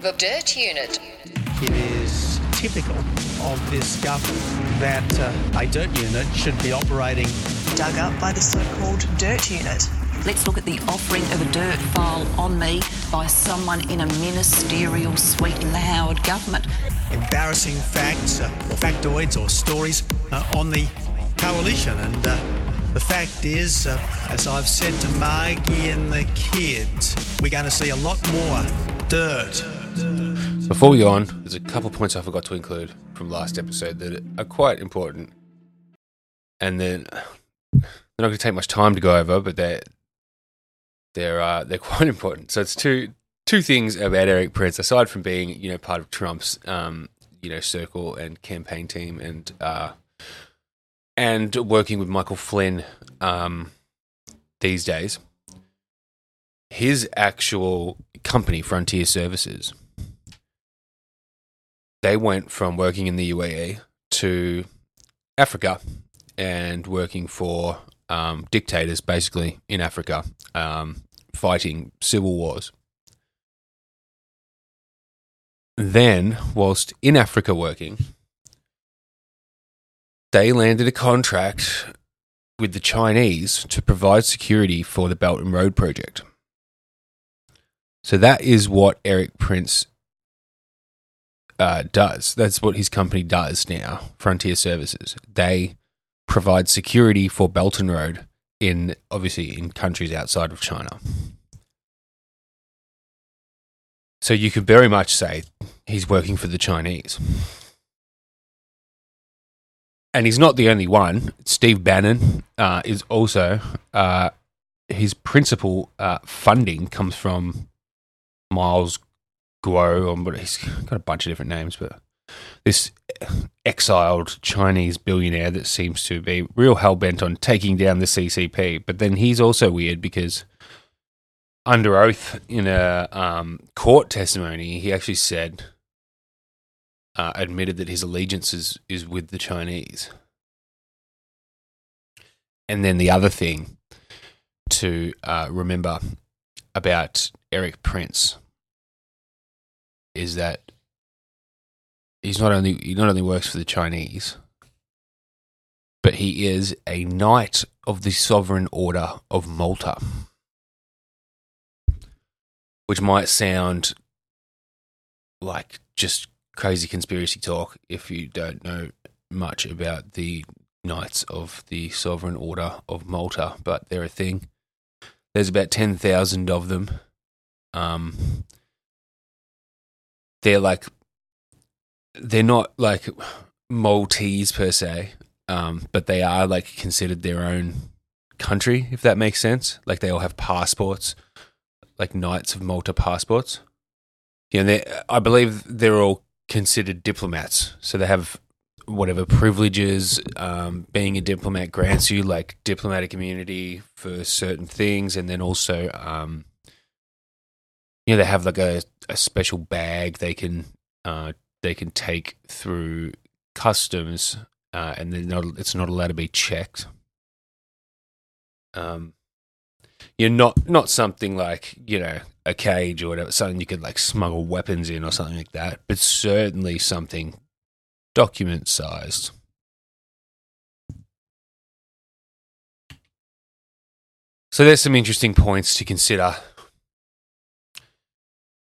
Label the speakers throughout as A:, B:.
A: The Dirt Unit.
B: It is typical of this government that uh, a dirt unit should be operating
C: dug up by the so-called dirt unit.
D: Let's look at the offering of a dirt file on me by someone in a ministerial suite in the Howard government.
B: embarrassing facts uh, or factoids or stories uh, on the coalition. And uh, the fact is, uh, as I've said to Margie and the kids, we're going to see a lot more dirt.
E: Before we go on, there's a couple of points I forgot to include from last episode that are quite important, and then they're not going to take much time to go over, but they're they're uh, they're quite important. So it's two two things about Erik Prince, aside from being you know part of Trump's um, you know circle and campaign team, and uh, and working with Michael Flynn um, these days. His actual company, Frontier Services, they went from working in the UAE to Africa and working for um, dictators, basically in Africa, um, fighting civil wars. Then, whilst in Africa working, they landed a contract with the Chinese to provide security for the Belt and Road project. So that is what Erik Prince uh, does. That's what his company does now, Frontier Services. They provide security for Belt and Road in obviously in countries outside of China. So you could very much say he's working for the Chinese. And he's not the only one. Steve Bannon uh, is also uh, his principal uh, funding comes from Miles Guo, but he's got a bunch of different names, but this exiled Chinese billionaire that seems to be real hell bent on taking down the CCP. But then he's also weird because under oath in a um, court testimony, he actually said, uh, admitted that his allegiance is, is with the Chinese. And then the other thing to uh, remember about Erik Prince is that he's not only he not only works for the Chinese, but he is a knight of the Sovereign Order of Malta, which might sound like just crazy conspiracy talk if you don't know much about the Knights of the Sovereign Order of Malta, but they're a thing. There's about ten thousand of them. Um, they're like they're not like Maltese per se, um, but they are like considered their own country, if that makes sense. Like they all have passports, like Knights of Malta passports. Yeah, they I believe they're all considered diplomats, so they have whatever privileges um, being a diplomat grants you, like diplomatic immunity for certain things, and then also, um, you know, they have like a, a special bag they can uh, they can take through customs, uh, and then it's not allowed to be checked. Um, you're not not something like you know a cage or whatever, something you could like smuggle weapons in or something like that, but certainly something document sized. So there's some interesting points to consider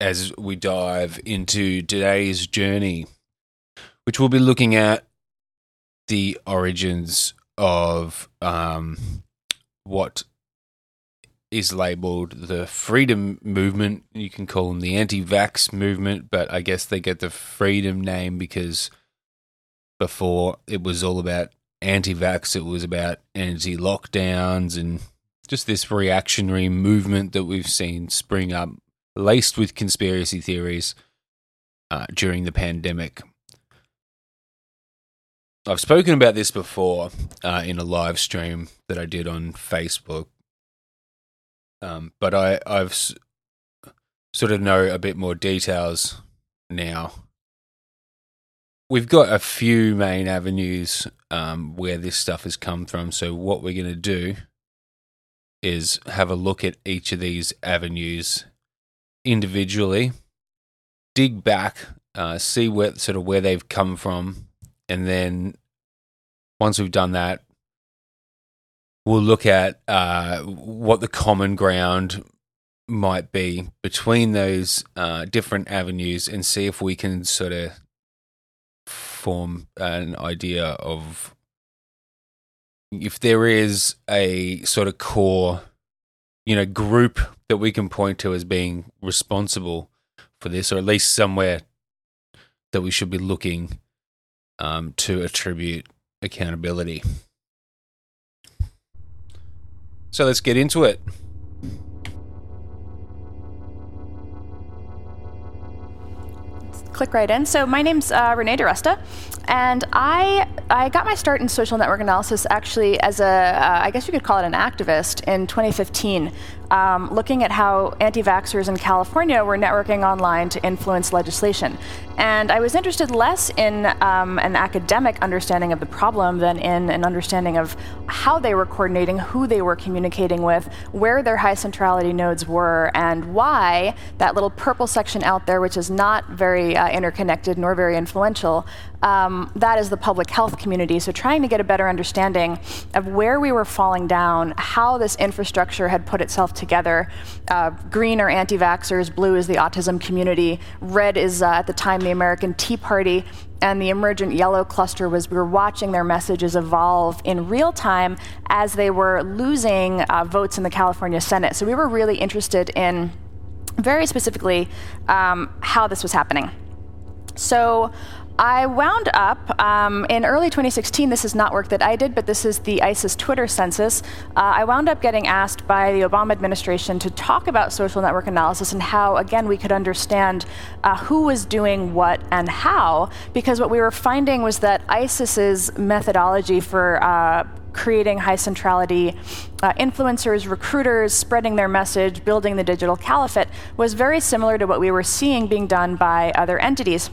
E: as we dive into today's journey, which we'll be looking at the origins of um, what is labeled the freedom movement. You can call them the anti vax movement, but I guess they get the freedom name because before it was all about anti vax, it was about anti lockdowns and just this reactionary movement that we've seen spring up, laced with conspiracy theories uh, during the pandemic. I've spoken about this before uh, in a live stream that I did on Facebook, um, but I, I've s- sort of know a bit more details now. We've got a few main avenues um, where this stuff has come from. So what we're going to do is have a look at each of these avenues individually dig back, uh, see where sort of where they've come from, and then once we've done that, we'll look at uh, what the common ground might be between those uh, different avenues and see if we can sort of form an idea of if there is a sort of core, you know, group that we can point to as being responsible for this, or at least somewhere that we should be looking um, to attribute accountability. So let's get into it.
A: click right in. So my name's uh, Renee DiResta, and I I got my start in social network analysis actually as a uh, I guess you could call it an activist in 2015 um, looking at how anti vaxxers in California were networking online to influence legislation. And I was interested less in um, an academic understanding of the problem than in an understanding of how they were coordinating, who they were communicating with, where their high centrality nodes were, and why that little purple section out there, which is not very uh, interconnected nor very influential, um, that is the public health community. So, trying to get a better understanding of where we were falling down, how this infrastructure had put itself together. Uh, green are anti vaxxers, blue is the autism community, red is uh, at the time the American Tea Party, and the emergent yellow cluster was we were watching their messages evolve in real time as they were losing uh, votes in the California Senate. So we were really interested in very specifically um, how this was happening. So I wound up um, in early 2016. This is not work that I did, but this is the ISIS Twitter census. Uh, I wound up getting asked by the Obama administration to talk about social network analysis and how, again, we could understand uh, who was doing what and how, because what we were finding was that ISIS's methodology for uh, creating high centrality uh, influencers, recruiters, spreading their message, building the digital caliphate was very similar to what we were seeing being done by other entities.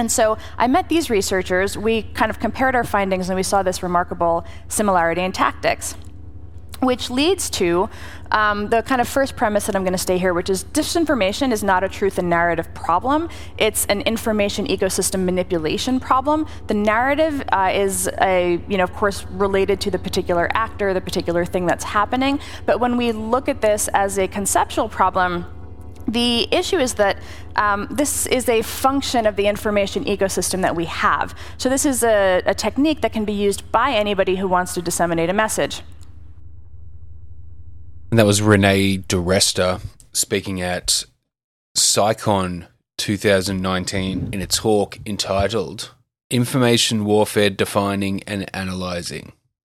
A: And so I met these researchers. We kind of compared our findings and we saw this remarkable similarity in tactics, which leads to um, the kind of first premise that I'm going to stay here, which is disinformation is not a truth and narrative problem. It's an information ecosystem manipulation problem. The narrative uh, is, a, you know, of course, related to the particular actor, the particular thing that's happening. But when we look at this as a conceptual problem, the issue is that um, this is a function of the information ecosystem that we have. So, this is a, a technique that can be used by anybody who wants to disseminate a message.
E: And that was Renee DiResta speaking at CSICon 2019 in a talk entitled Information Warfare Defining and Analyzing,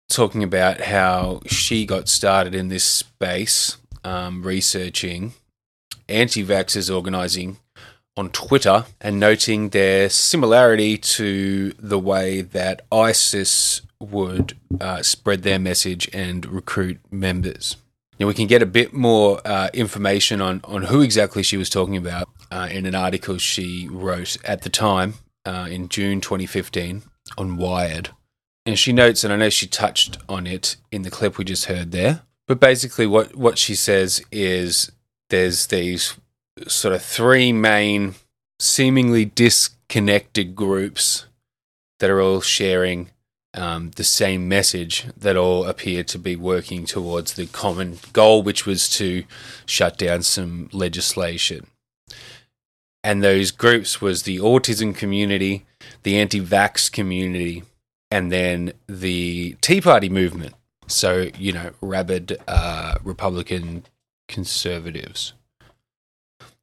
E: talking about how she got started in this space um, researching anti vaxxers organizing on Twitter and noting their similarity to the way that ISIS would uh, spread their message and recruit members. Now, we can get a bit more uh, information on, on who exactly she was talking about uh, in an article she wrote at the time uh, in June 2015 on Wired. And she notes, and I know she touched on it in the clip we just heard there, but basically, what, what she says is there's these sort of three main, seemingly disconnected groups that are all sharing um, the same message that all appear to be working towards the common goal, which was to shut down some legislation. And those groups was the autism community, the anti-vax community, and then the Tea Party movement. So you know, rabid uh, Republican conservatives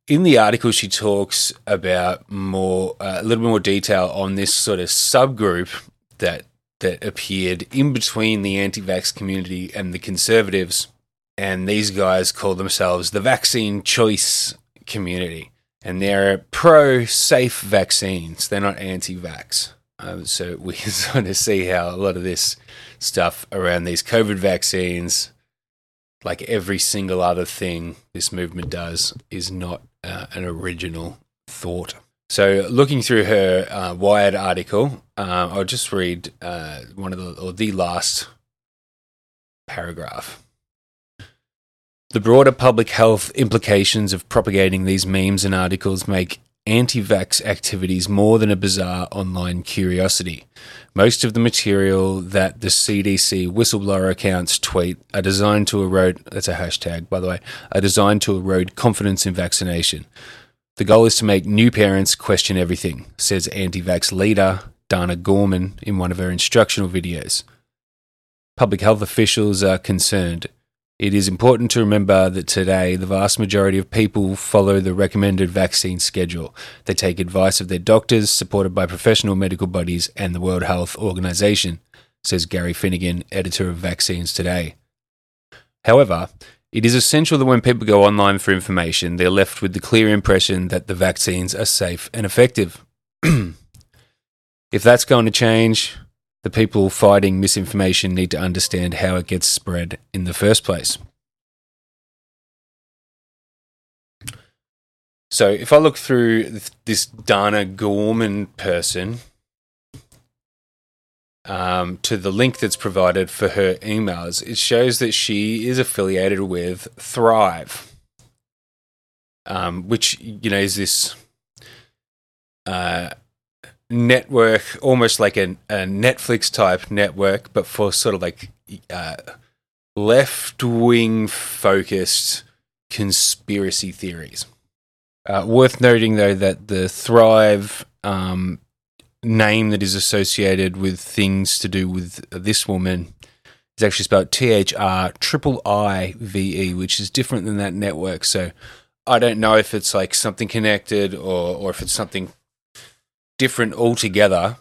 E: in the article, she talks about more uh, a little bit more detail on this sort of subgroup that that appeared in between the anti-vax community and the conservatives, and these guys call themselves the vaccine choice community, and they're pro-safe vaccines. They're not anti-vax. Um, so we sort of see how a lot of this stuff around these COVID vaccines like every single other thing this movement does, is not uh, an original thought. So, looking through her uh, Wired article, uh, I'll just read uh, one of the or the last paragraph. The broader public health implications of propagating these memes and articles make anti vax activities more than a bizarre online curiosity. Most of the material that the CDC whistleblower accounts tweet are designed to erode, that's a hashtag, by the way, are designed to erode confidence in vaccination. The goal is to make new parents question everything, says anti vax leader Dana Gorman in one of her instructional videos. Public health officials are concerned. It is important to remember that today the vast majority of people follow the recommended vaccine schedule. They take advice of their doctors, supported by professional medical bodies and the World Health Organization, says Gary Finnegan, editor of Vaccines Today. However, it is essential that when people go online for information, they're left with the clear impression that the vaccines are safe and effective. if that's going to change, the people fighting misinformation need to understand how it gets spread in the first place. So, if I look through this Dana Gorman person um, to the link that's provided for her emails, it shows that she is affiliated with Thrive, um, which you know is this uh, network, almost like a, a Netflix type network, but for sort of like uh, left wing focused conspiracy theories. Uh, worth noting, though, that the Thrive um, name that is associated with things to do with this woman is actually spelled T H R triple I V E, which is different than that network. So I don't know if it's like something connected or, or if it's something different altogether.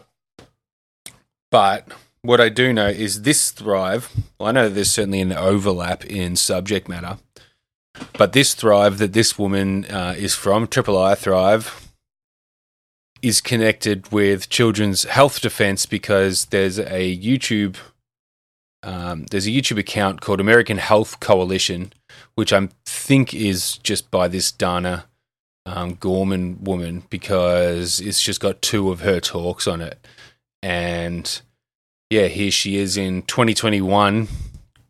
E: But what I do know is this Thrive, well, I know there's certainly an overlap in subject matter, but this Thrive that this woman uh, is from, Triple I Thrive, is connected with Children's Health Defense because there's a YouTube. Um, there's a YouTube account called American Health Coalition, which I think is just by this Dana um, Gorman woman because it's just got two of her talks on it. And yeah, here she is in 2021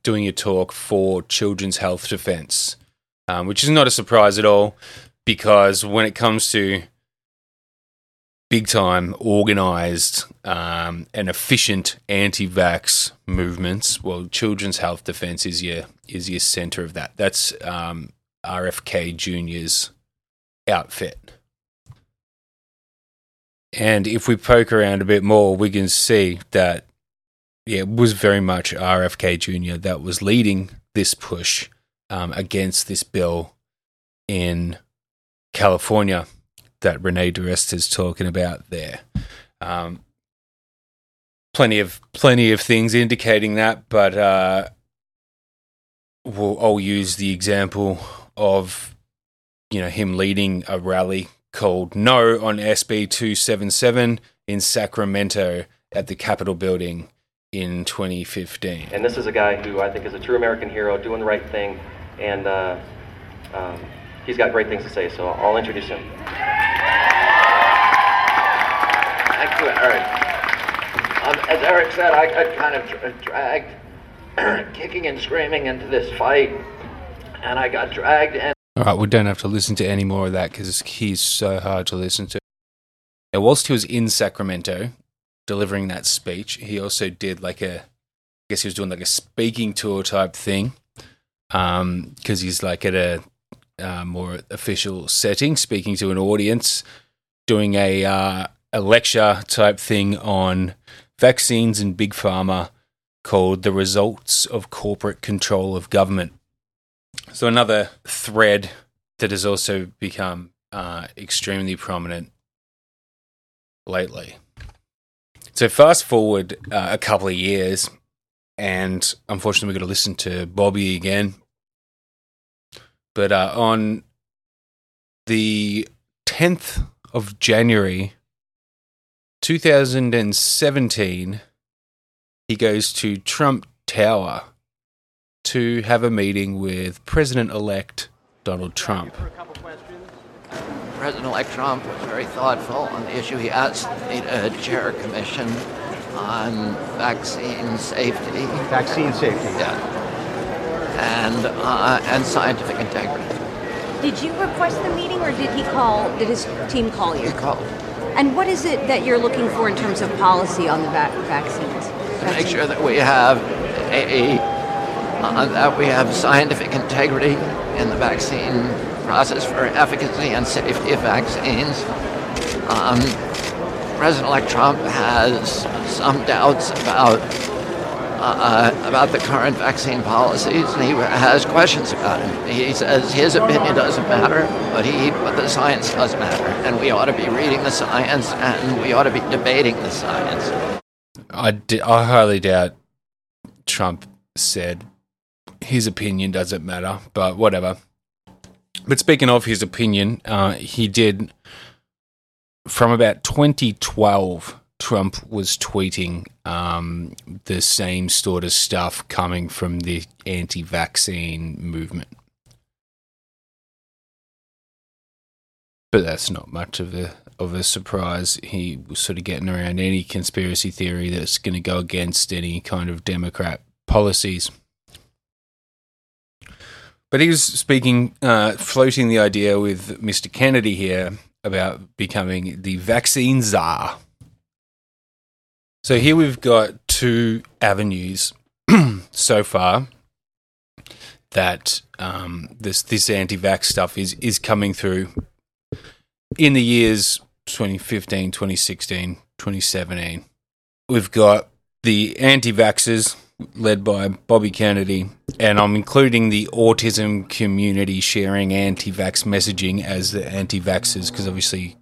E: doing a talk for Children's Health Defense, um, which is not a surprise at all because when it comes to big time organized um, and efficient anti-vax movements well children's health defense is your is your center of that that's um, rfk junior's outfit. And if we poke around a bit more, we can see that yeah, it was very much RFK Jr. that was leading this push um, against this bill in California that Renee DiResta is talking about there. Um, plenty of plenty of things indicating that, but uh, we'll, I'll use the example of you know him leading a rally called No on SB 277 in Sacramento at the Capitol building in 2015.
F: And this is a guy who I think is a true American hero, doing the right thing, and uh, um, he's got great things to say. So I'll introduce him.
G: You, Eric. Um, as Eric said, I got kind of dragged, kicking and screaming into this fight, and I got dragged in.
E: All right, we don't have to listen to any more of that because he's so hard to listen to. Now, whilst he was in Sacramento delivering that speech, he also did like a, I guess he was doing like a speaking tour type thing, because um, he's like at a uh, more official setting, speaking to an audience, doing a uh, a lecture type thing on vaccines and big pharma called "The Results of Corporate Control of Government." So another thread that has also become uh, extremely prominent lately. So fast forward uh, a couple of years, and unfortunately, we've got to listen to Bobby again. But uh, on the 10th of January 2017, he goes to Trump Tower to have a meeting with President elect Donald Trump.
G: President elect Trump was very thoughtful on the issue. He asked me to chair a commission on vaccine safety.
H: Vaccine safety.
G: Yeah. And, uh, and scientific integrity.
H: Did you request the meeting, or did he call? Did his team call you?
G: He called
H: And what is it that you're looking for in terms of policy on the vac- vaccines?
G: to make sure that we have a uh, that we have scientific integrity in the vaccine process for efficacy and safety of vaccines. Um, President-elect Trump has some doubts about uh, about the current vaccine policies, and he has questions about it. He says his opinion doesn't matter, but he but the science does matter, and we ought to be reading the science, and we ought to be debating the science.
E: I, I highly doubt Trump said his opinion doesn't matter, but whatever. But speaking of his opinion, uh, he did from about 2012. Trump was tweeting um, the same sort of stuff coming from the anti-vaccine movement. But that's not much of a of a surprise. He was sort of getting around any conspiracy theory that's going to go against any kind of Democrat policies. But he was speaking, uh, floating the idea with Mr. Kennedy here about becoming the vaccine czar. So here we've got two avenues so far that um, this this anti-vax stuff is is coming through in the years 2015, 2016, 2017. We've got the anti-vaxxers led by Bobby Kennedy, and I'm including the autism community sharing anti-vax messaging as the anti-vaxxers because obviously,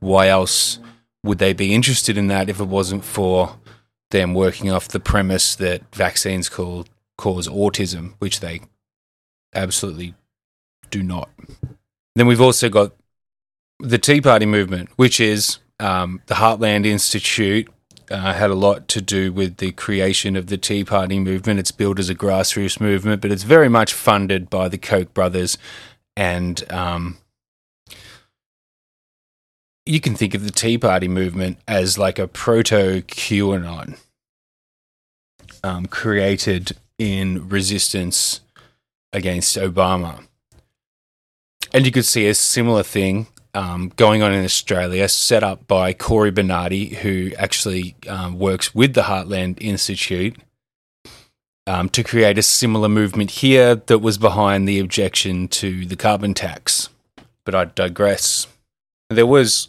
E: why else would they be interested in that if it wasn't for them working off the premise that vaccines call, cause autism, which they absolutely do not. Then we've also got the Tea Party movement, which is um, the Heartland Institute, uh, had a lot to do with the creation of the Tea Party movement. It's built as a grassroots movement, but it's very much funded by the Koch brothers. And um, you can think of the Tea Party movement as like a proto QAnon um, created in resistance against Obama. And you could see a similar thing um, going on in Australia, set up by Cory Bernardi, who actually um, works with the Heartland Institute, um, to create a similar movement here that was behind the objection to the carbon tax. But I digress. There was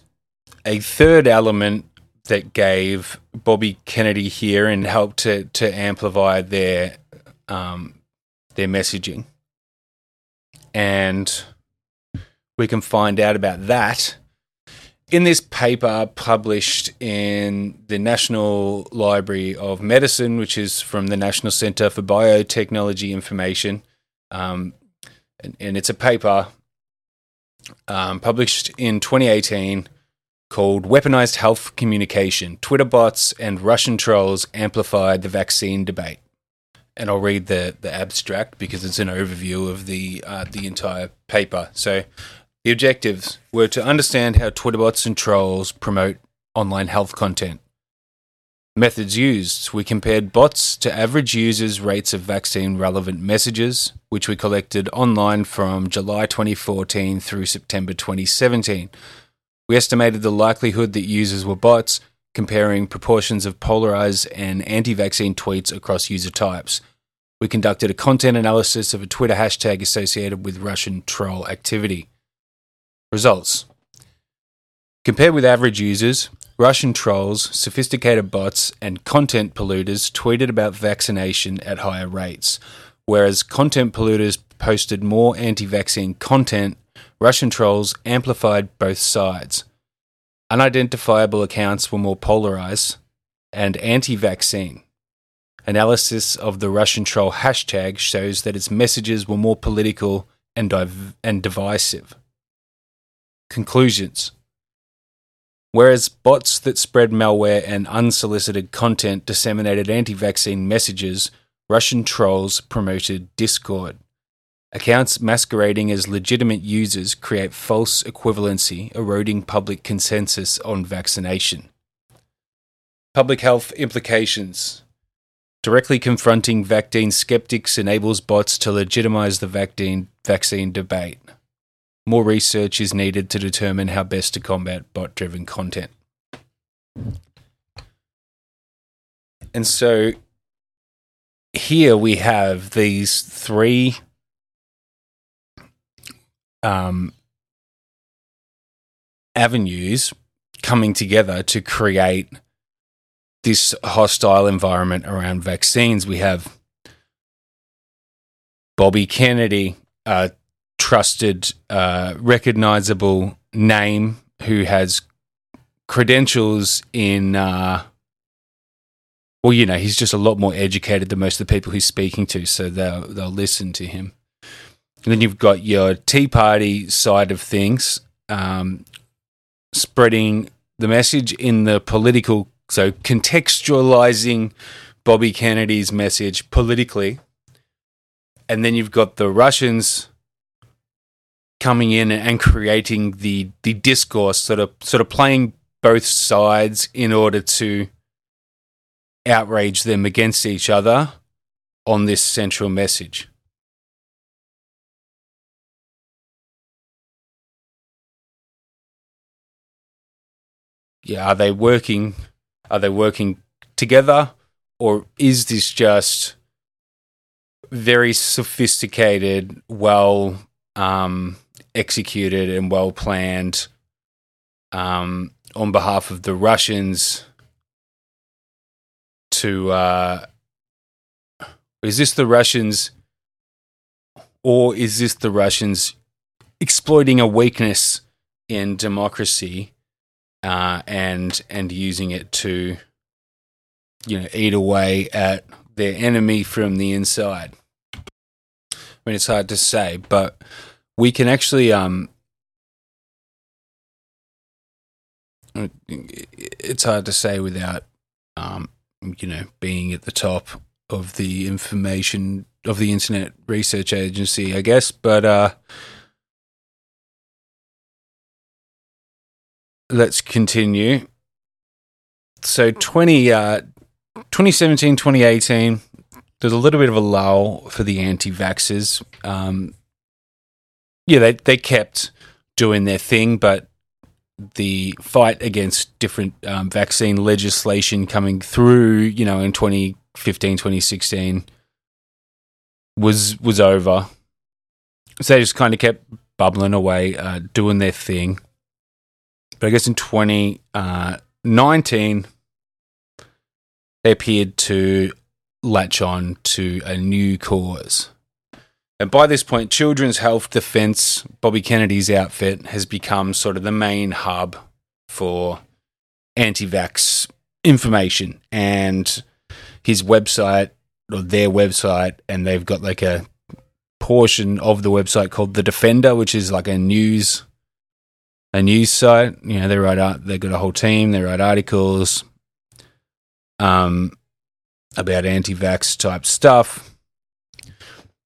E: a third element that gave Bobby Kennedy here and helped to, to amplify their um, their messaging. And we can find out about that in this paper published in the National Library of Medicine, which is from the National Center for Biotechnology Information. Um, and, and, it's a paper um, published in 2018 called Weaponized Health Communication Twitter bots and Russian trolls amplified the vaccine debate. And I'll read the, the abstract because it's an overview of the uh, the entire paper. So the objectives were to understand how Twitter bots and trolls promote online health content. Methods used we compared bots to average users' rates of vaccine relevant messages, which we collected online from July 2014 through September 2017. We estimated the likelihood that users were bots, comparing proportions of polarized and anti vaccine tweets across user types. We conducted a content analysis of a Twitter hashtag associated with Russian troll activity. Results Compared with average users, Russian trolls, sophisticated bots, and content polluters tweeted about vaccination at higher rates, whereas content polluters posted more anti vaccine content, Russian trolls amplified both sides. Unidentifiable accounts were more polarized and anti vaccine. Analysis of the Russian troll hashtag shows that its messages were more political and, div- and divisive. Conclusions Whereas bots that spread malware and unsolicited content disseminated anti vaccine messages, Russian trolls promoted discord. Accounts masquerading as legitimate users create false equivalency, eroding public consensus on vaccination. Public health implications. Directly confronting vaccine skeptics enables bots to legitimize the vaccine, vaccine debate. More research is needed to determine how best to combat bot driven content. And so here we have these three um, avenues coming together to create this hostile environment around vaccines. We have Bobby Kennedy, a trusted, uh, recognizable name who has credentials in. Uh, well, you know, he's just a lot more educated than most of the people he's speaking to, so they'll they'll listen to him. And then you've got your Tea Party side of things, um, spreading the message in the political, so contextualizing Bobby Kennedy's message politically. And then you've got the Russians coming in and creating the the discourse, sort of sort of playing both sides in order to outrage them against each other on this central message. Yeah, are they working? Are they working together, or is this just very sophisticated, well um, executed, and well planned um, on behalf of the Russians? to uh, is this the Russians or is this the Russians exploiting a weakness in democracy uh, and and using it to you know eat away at their enemy from the inside? I mean, it's hard to say, but we can actually um, it's hard to say without um, you know, being at the top of the information of the Internet Research Agency, I guess. But uh, let's continue. So 20, uh, 2017, 2018, there's a little bit of a lull for the anti-vaxxers. Um, yeah, they they kept doing their thing, but the fight against different um, vaccine legislation coming through, you know, in 2015, 2016 was was over. So they just kind of kept bubbling away, uh, doing their thing. But I guess in 2019, uh, they appeared to latch on to a new cause. And by this point, Children's Health Defense, Bobby Kennedy's outfit, has become sort of the main hub for anti vax information. And his website, or their website, and they've got like a portion of the website called The Defender, which is like a news a news site. You know, they write art, they've got a whole team, they write articles um, about anti vax type stuff.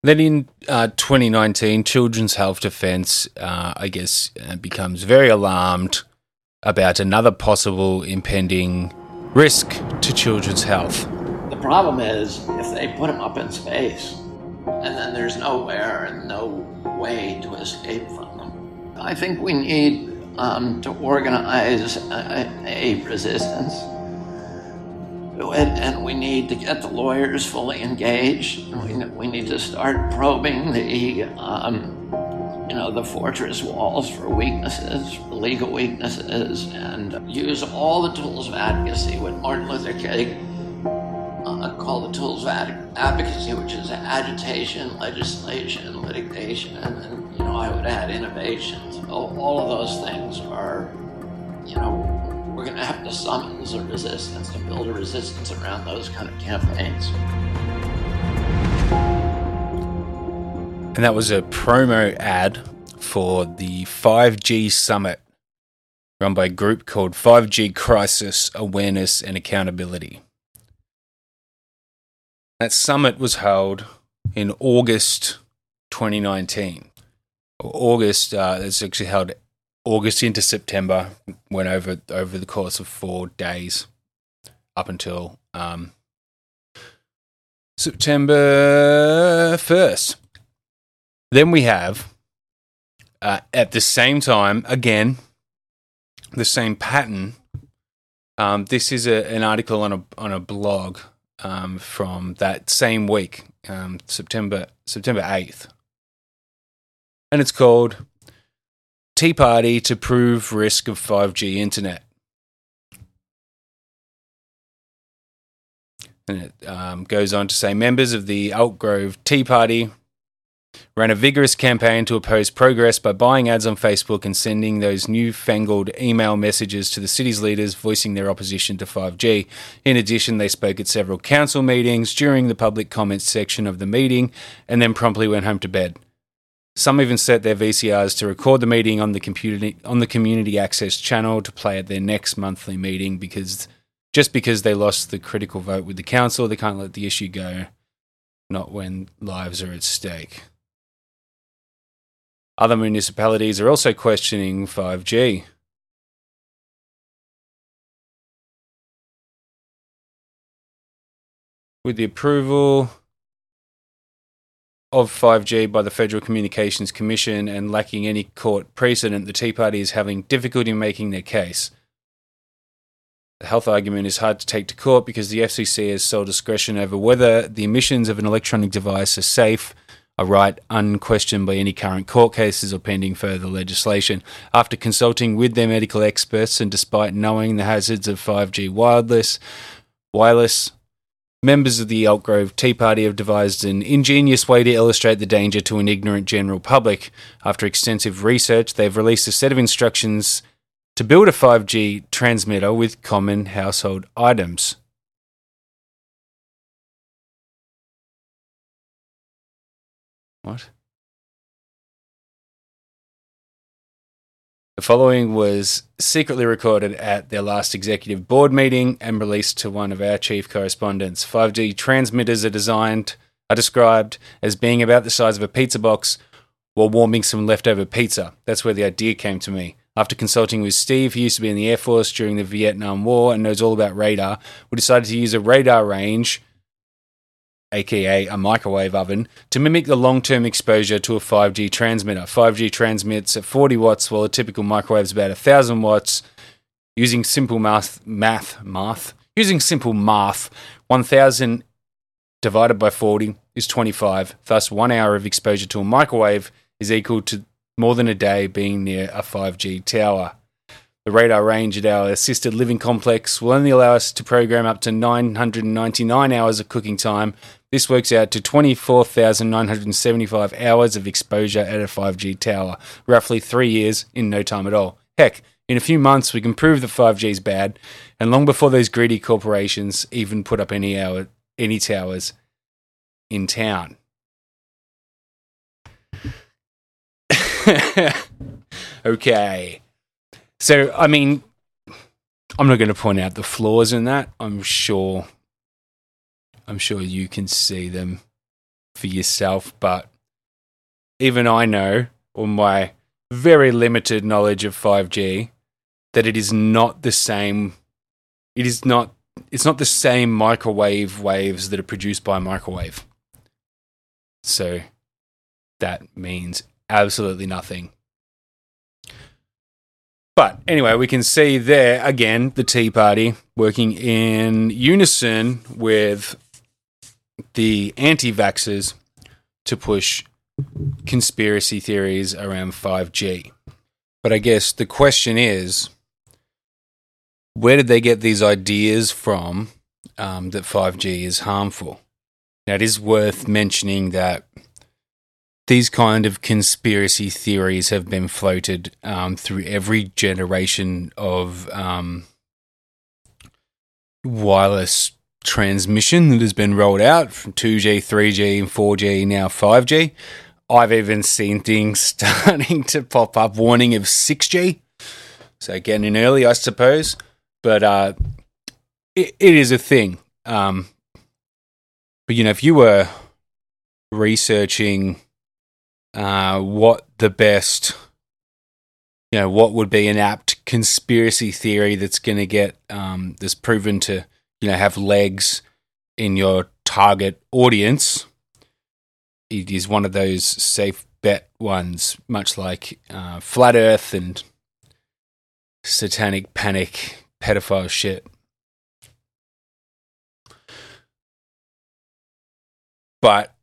E: Then in uh, 2019, Children's Health Defence, uh, I guess, uh, becomes very alarmed about another possible impending risk to children's health.
G: The problem is if they put them up in space and then there's nowhere and no way to escape from them. I think we need um, to organize a, a resistance and we need to get the lawyers fully engaged. We, we need to start probing the, um, you know, the fortress walls for weaknesses, legal weaknesses, and use all the tools of advocacy. What Martin Luther King uh, called the tools of ad- advocacy, which is agitation, legislation, litigation, and, and you know, I would add innovation. So all of those things are, you know, we're going to have to summon a resistance and build a resistance around those kind of campaigns.
E: And that was a promo ad for the 5G Summit run by a group called 5G Crisis Awareness and Accountability. That summit was held in August 2019. August, uh, it's actually held August into September, went over over the course of four days, up until um, September first. Then we have Uh, at the same time, again, the same pattern. Um, this is a, an article on a on a blog um, from that same week, um, September September eighth, and it's called "Tea Party to Prove Risk of Five G Internet." And it um, goes on to say members of the Elk Grove Tea Party ran a vigorous campaign to oppose progress by buying ads on Facebook and sending those newfangled email messages to the city's leaders voicing their opposition to 5G. In addition, they spoke at several council meetings during the public comments section of the meeting and then promptly went home to bed. Some even set their VCRs to record the meeting on the computer on the community access channel to play at their next monthly meeting because just because they lost the critical vote with the council, they can't let the issue go, not when lives are at stake. Other municipalities are also questioning 5G. With the approval of 5G by the Federal Communications Commission and lacking any court precedent, the Tea Party is having difficulty making their case. The health argument is hard to take to court because the FCC has sole discretion over whether the emissions of an electronic device are safe a right unquestioned by any current court cases or pending further legislation. After consulting with their medical experts and despite knowing the hazards of 5G wireless, wireless members of the Elk Grove Tea Party have devised an ingenious way to illustrate the danger to an ignorant general public. After extensive research, they've released a set of instructions to build a 5G transmitter with common household items. What? The following was secretly recorded at their last executive board meeting and released to one of our chief correspondents. 5G transmitters are designed, are described as being about the size of a pizza box while warming some leftover pizza. That's where the idea came to me. After consulting with Steve, who used to be in the Air Force during the Vietnam War and knows all about radar, we decided to use a radar range aka a microwave oven, to mimic the long term exposure to a 5G transmitter. 5G transmits at 40 watts, while a typical microwave is about 1000 watts. Using simple math, math, math, using simple math, 1000 divided by 40 is 25. Thus, one hour of exposure to a microwave is equal to more than a day being near a 5G tower. The radar range at our assisted living complex will only allow us to program up to 999 hours of cooking time this works out to 24,975 hours of exposure at a 5G tower, roughly three years in no time at all. Heck, in a few months, we can prove that 5G is bad, and long before those greedy corporations even put up any, hour, any towers in town. okay. So, I mean, I'm not going to point out the flaws in that. I'm sure I'm sure you can see them for yourself, but even I know, or my very limited knowledge of 5G, that it is not the same. It is not. It's not the same microwave waves that are produced by a microwave. So that means absolutely nothing. But anyway, we can see there again the Tea Party working in unison with the anti vaxxers to push conspiracy theories around 5G. But I guess the question is where did they get these ideas from um, that 5G is harmful? Now, it is worth mentioning that these kind of conspiracy theories have been floated um, through every generation of um, wireless transmission that has been rolled out from 2G, 3G, and 4G, now 5G. I've even seen things starting to pop up warning of 6G. So getting in early, I suppose. But uh, it, it is a thing. Um, but, you know, if you were researching uh, what the best, you know, what would be an apt conspiracy theory that's going to get, um, that's proven to you know have legs in your target audience. It is one of those safe bet ones, much like uh, flat Earth and satanic panic pedophile shit. But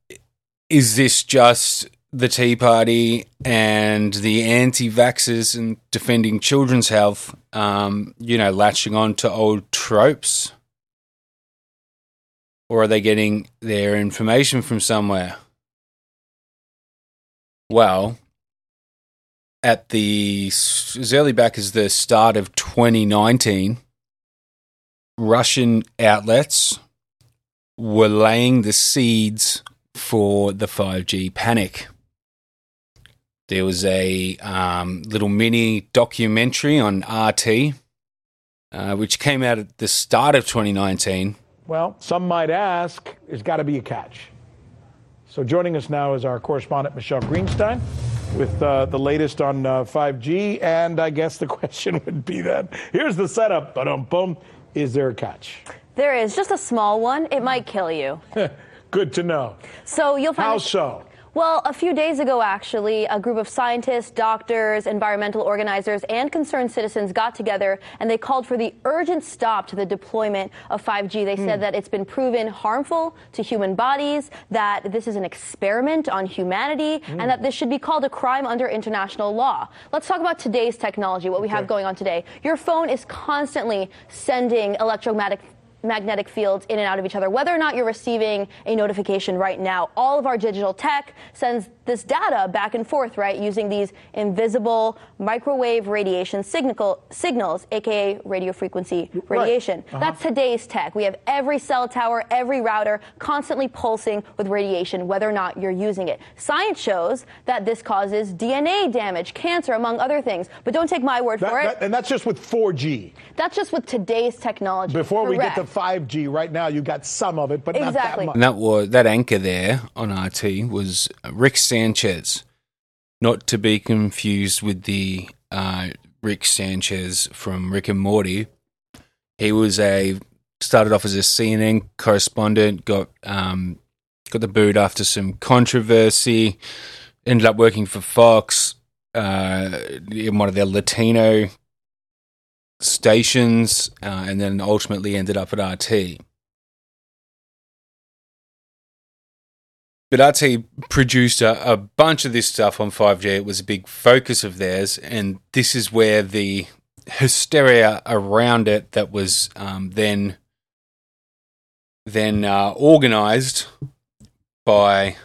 E: is this just the Tea Party and the anti vaxxers and defending children's health, um, you know, latching on to old tropes? Or are they getting their information from somewhere? Well, at the as early back as the start of 2019, Russian outlets were laying the seeds for the 5G panic. There was a um, little mini documentary on RT, uh, which came out at the start of 2019.
I: Well, some might ask, there's got to be a catch. So joining us now is our correspondent, Michelle Greenstein, with uh, the latest on uh, 5G. And I guess the question would be that here's the setup. Ba-dum-bum. Is there a catch?
J: There is just a small one. It might kill you.
I: Good to know.
J: So you'll find.
I: How so?
J: Well, a few days ago, actually, a group of scientists, doctors, environmental organizers, and concerned citizens got together and they called for the urgent stop to the deployment of 5G. They said
K: Hmm.
J: that it's been proven harmful to human bodies, that this is an experiment on humanity,
K: Hmm.
J: and that this should be called a crime under international law. Let's talk about today's technology, what we have going on today. Your phone is constantly sending electromagnetic magnetic fields in and out of each other. Whether or not you're receiving a notification right now, all of our digital tech sends this data back and forth, right, using these invisible microwave radiation signal, signals, aka radio frequency radiation.
K: Uh-huh.
J: That's today's tech. We have every cell tower, every router constantly pulsing with radiation, whether or not you're using it. Science shows that this causes DNA damage, cancer, among other things. But don't take my word
I: That-
J: for it.
I: that- and that's just with 4G.
J: That's just with today's technology.
I: Before we get to
J: Correct.
I: 5G, right now you got some of it, but not that much.
E: And that was that anchor there on RT was Rick Sanchez, not to be confused with the uh, Rick Sanchez from Rick and Morty. He was a started off as a CNN correspondent, got um, got the boot after some controversy, ended up working for Fox uh, in one of their Latino stations, uh, and then ultimately ended up at RT. But RT produced a, a bunch of this stuff on 5G. It was a big focus of theirs, and this is where the hysteria around it that was um, then then uh, organized by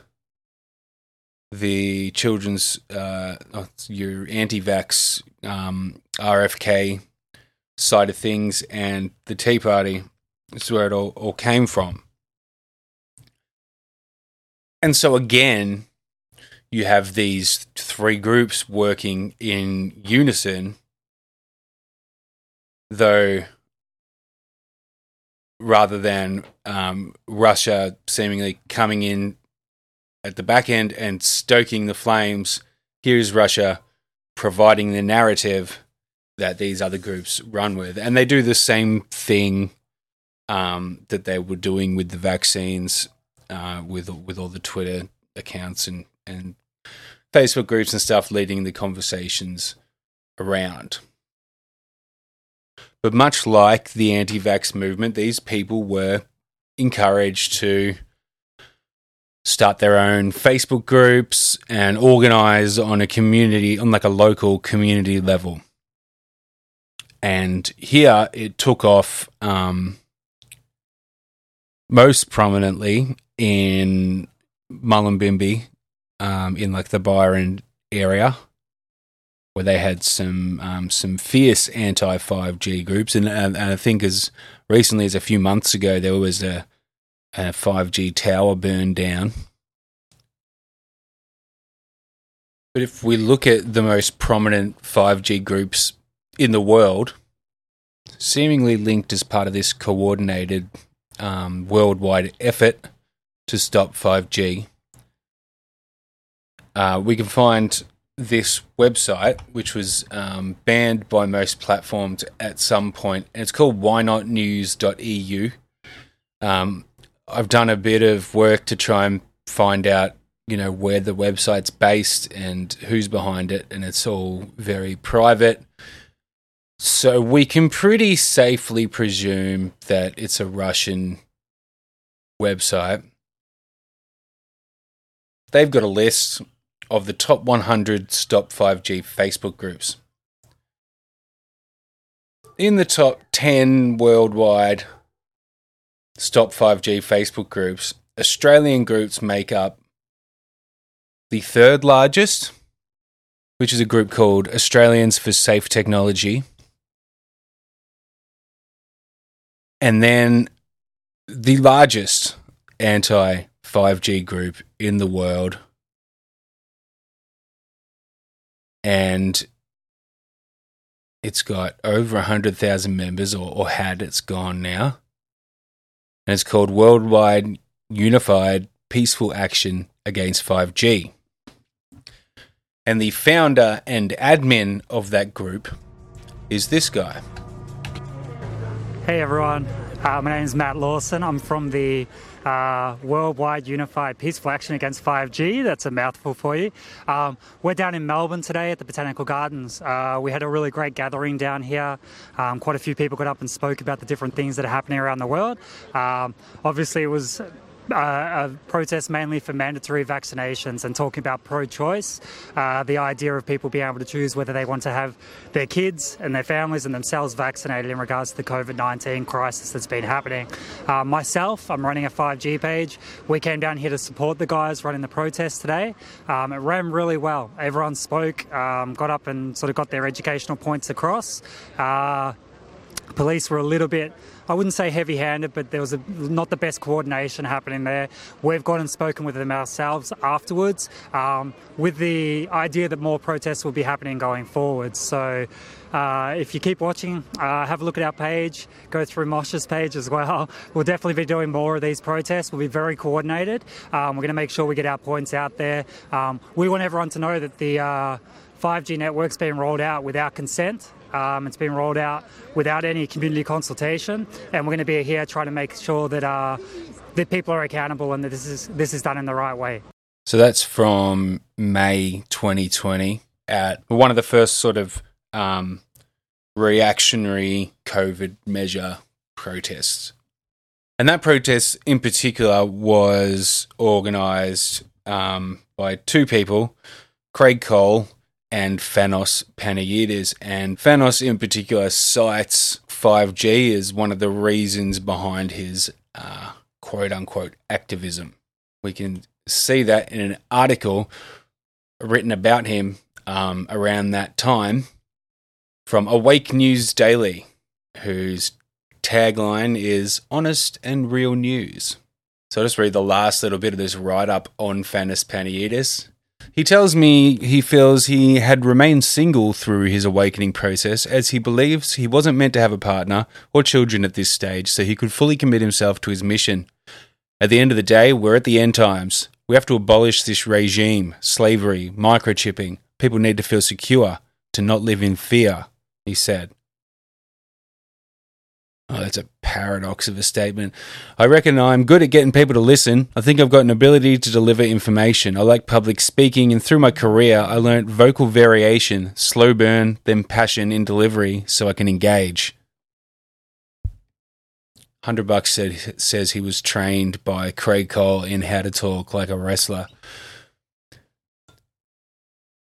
E: the children's uh, uh, your anti-vax um, RFK side of things and the Tea Party. Is where it all, all came from. And so again, you have these three groups working in unison, though rather than um, Russia seemingly coming in at the back end and stoking the flames, here's Russia providing the narrative that these other groups run with. And they do the same thing um, that they were doing with the vaccines, uh, with with all the Twitter accounts and, and Facebook groups and stuff leading the conversations around. But much like the anti vax movement, these people were encouraged to start their own Facebook groups and organize on a community, on like a local community level. And here it took off um, most prominently in Mullumbimby, um, in like the Byron area, where they had some um, some fierce anti five G groups, and, and, and I think as recently as a few months ago there was a five G tower burned down. But if we look at the most prominent 5G groups in the world, seemingly linked as part of this coordinated um, worldwide effort to stop 5G, uh, we can find this website, which was um, banned by most platforms at some point, and it's called whynotnews.eu. Um, I've done a bit of work to try and find out you know where the website's based and who's behind it, and it's all very private. So we can pretty safely presume that it's a Russian website. They've got a list of the top 100 Stop 5G Facebook groups. In the top 10 worldwide Stop 5G Facebook groups, Australian groups make up the third largest, which is a group called Australians for Safe Technology. And then the largest anti 5G group in the world. And it's got over 100,000 members, or, or had, it's gone now. And it's called Worldwide Unified Peaceful Action Against 5G. And the founder and admin of that group is this guy.
K: Hey everyone, uh, my name is Matt Lawson. I'm from the uh, Worldwide Unified Peaceful Action Against 5G. That's a mouthful for you. Um, we're down in Melbourne today at the Botanical Gardens. Uh, we had a really great gathering down here. Um, quite a few people got up and spoke about the different things that are happening around the world. Um, obviously, it was uh, a protest mainly for mandatory vaccinations and talking about pro choice, uh, the idea of people being able to choose whether they want to have their kids and their families and themselves vaccinated in regards to the COVID 19 crisis that's been happening. Uh, myself, I'm running a 5G page. We came down here to support the guys running the protest today. Um, it ran really well. Everyone spoke, um, got up and sort of got their educational points across. Police were a little bit I wouldn't say heavy handed, but there was a, not the best coordination happening there. We've gone and spoken with them ourselves afterwards um, with the idea that more protests will be happening going forward. So uh, if you keep watching, uh, have a look at our page, go through Mosh's page as well. We'll definitely be doing more of these protests. We'll be very coordinated. Um, we're going to make sure we get our points out there. Um, we want everyone to know that the uh, 5G network's been rolled out without consent. Um, it's been rolled out without any community consultation, and we're going to be here trying to make sure that uh, that people are accountable and that this is this is done in the right way.
E: So that's from May 2020 at one of the first sort of um, reactionary COVID measure protests. And that protest in particular was organised um, by two people, Craig Cole and Fanos Panayides. And Fanos, in particular, cites 5G as one of the reasons behind his uh, quote unquote activism. We can see that in an article written about him um, around that time from Awake News Daily, whose tagline is honest and real news. So I'll just read the last little bit of this write up on Fanos Panayides. He tells me he feels he had remained single through his awakening process as he believes he wasn't meant to have a partner or children at this stage so he could fully commit himself to his mission. At the end of the day, we're at the end times. We have to abolish this regime, slavery, microchipping. People need to feel secure, to not live in fear, he said. Oh, that's a paradox of a statement. I reckon I'm good at getting people to listen. I think I've got an ability to deliver information. I like public speaking, and through my career, I learnt vocal variation, slow burn, then passion in delivery so I can engage. 100 Bucks said, says he was trained by Craig Cole in how to talk like a wrestler.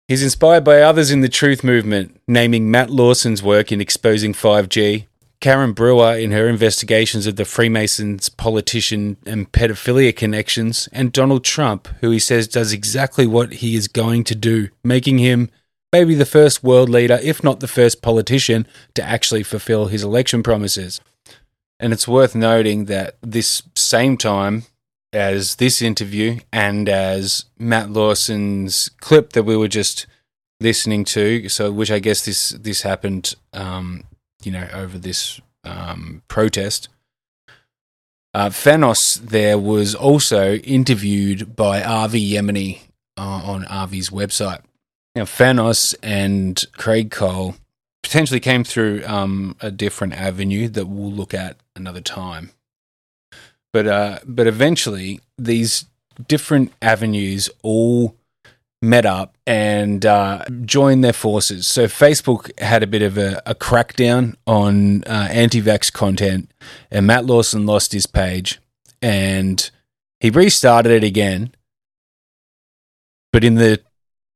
E: He's inspired by others in the truth movement, naming Matt Lawson's work in exposing 5G, Karen Brewer in her investigations of the Freemasons, politician, and pedophilia connections, and Donald Trump, who he says does exactly what he is going to do, making him maybe the first world leader, if not the first politician, to actually fulfill his election promises. And it's worth noting that this same time as this interview and as Matt Lawson's clip that we were just listening to, so which I guess this this happened um, you know, over this um, protest. Uh, Fanos there was also interviewed by Avi Yemini uh, on Avi's website. Now, Fanos and Craig Cole potentially came through um, a different avenue that we'll look at another time. But uh, but eventually, these different avenues all met up and uh, joined their forces. So Facebook had a bit of a, a crackdown on uh, anti-vax content, and Matt Lawson lost his page, and he restarted it again. But in the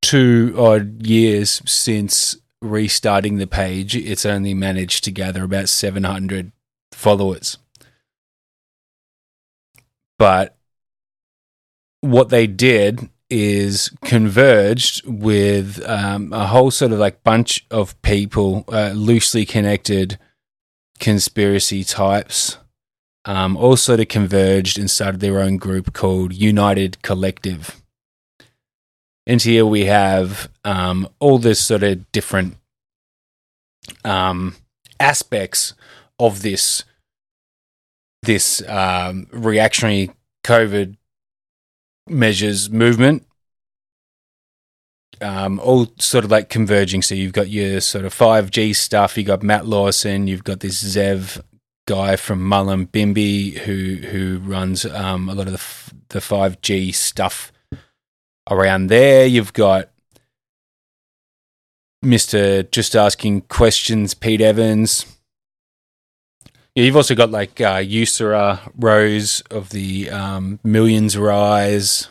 E: two odd years since restarting the page, it's only managed to gather about 700 followers. But what they did is converged with um, a whole sort of like bunch of people, uh, loosely connected conspiracy types, um, all sort of converged and started their own group called United Collective. And here we have um, all this sort of different um, aspects of this this um, reactionary COVID measures movement, um, all sort of like converging. So you've got your sort of 5G stuff, you've got Matt Lawson, you've got this Zev guy from Mullumbimby who who runs um, a lot of the, f- the 5G stuff around there. You've got Mr. Just Asking Questions, Pete Evans. Yeah, you've also got like uh, Usura Rose of the um, Millions Rise,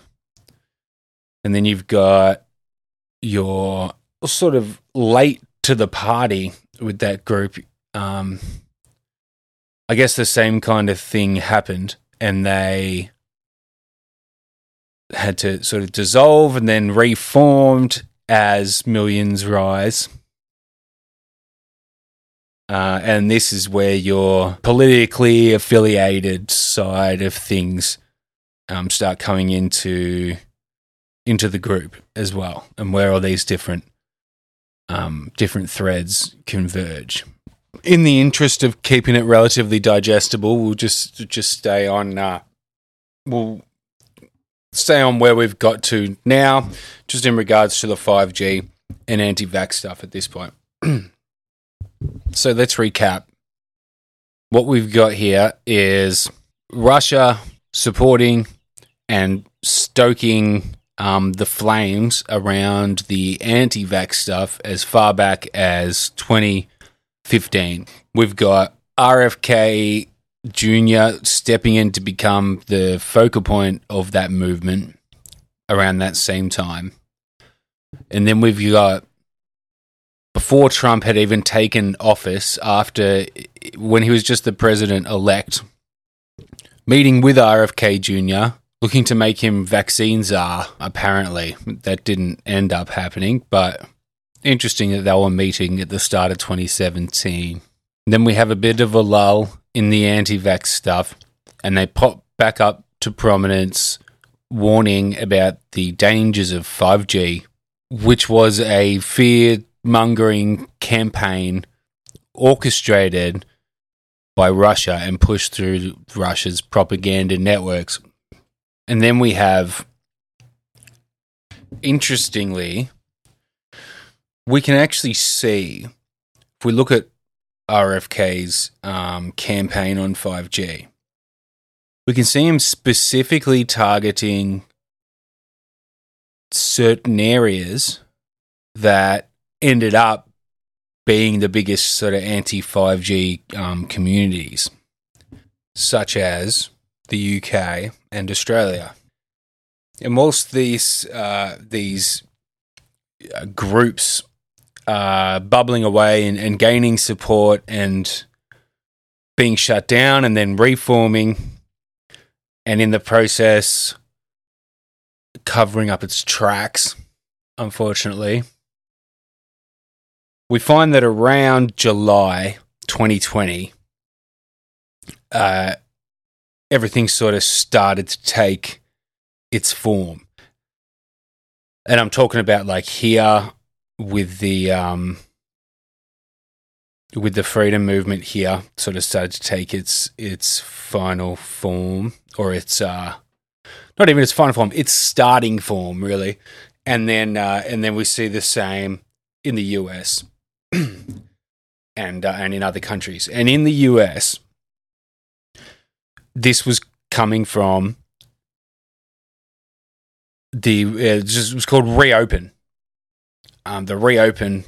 E: and then you've got your sort of late to the party with that group. Um, I guess the same kind of thing happened, and they had to sort of dissolve and then reformed as Millions Rise. Uh, and this is where your politically affiliated side of things um, start coming into into the group as well, and where all these different um, different threads converge. In the interest of keeping it relatively digestible, we'll just just stay on. Uh, we'll stay on where we've got to now, just in regards to the five G and anti-vax stuff at this point. So let's recap. What we've got here is Russia supporting and stoking um, the flames around the anti vax stuff as far back as 2015. We've got RFK Jr. stepping in to become the focal point of that movement around that same time. And then we've got before Trump had even taken office, after when he was just the president elect, meeting with RFK Jr., looking to make him vaccine czar, apparently. That didn't end up happening, but interesting that they were meeting at the start of 2017. Then we have a bit of a lull in the anti vax stuff, and they pop back up to prominence, warning about the dangers of 5G, which was a fear mongering campaign orchestrated by Russia and pushed through Russia's propaganda networks. And then we have, interestingly, we can actually see, if we look at RFK's um, campaign on 5G, we can see him specifically targeting certain areas that ended up being the biggest sort of anti 5G um, communities, such as the UK and Australia. And whilst these uh, these uh, groups are bubbling away and, and gaining support and being shut down and then reforming, and in the process covering up its tracks, unfortunately we find that around July 2020, uh, everything sort of started to take its form. And I'm talking about like here with the um, with the freedom movement here, sort of started to take its its final form, or its uh, not even its final form, its starting form, really. And then uh, and then we see the same in the US. and uh, and in other countries. And in the US, this was coming from the it just, was called Reopen. Um, the Reopen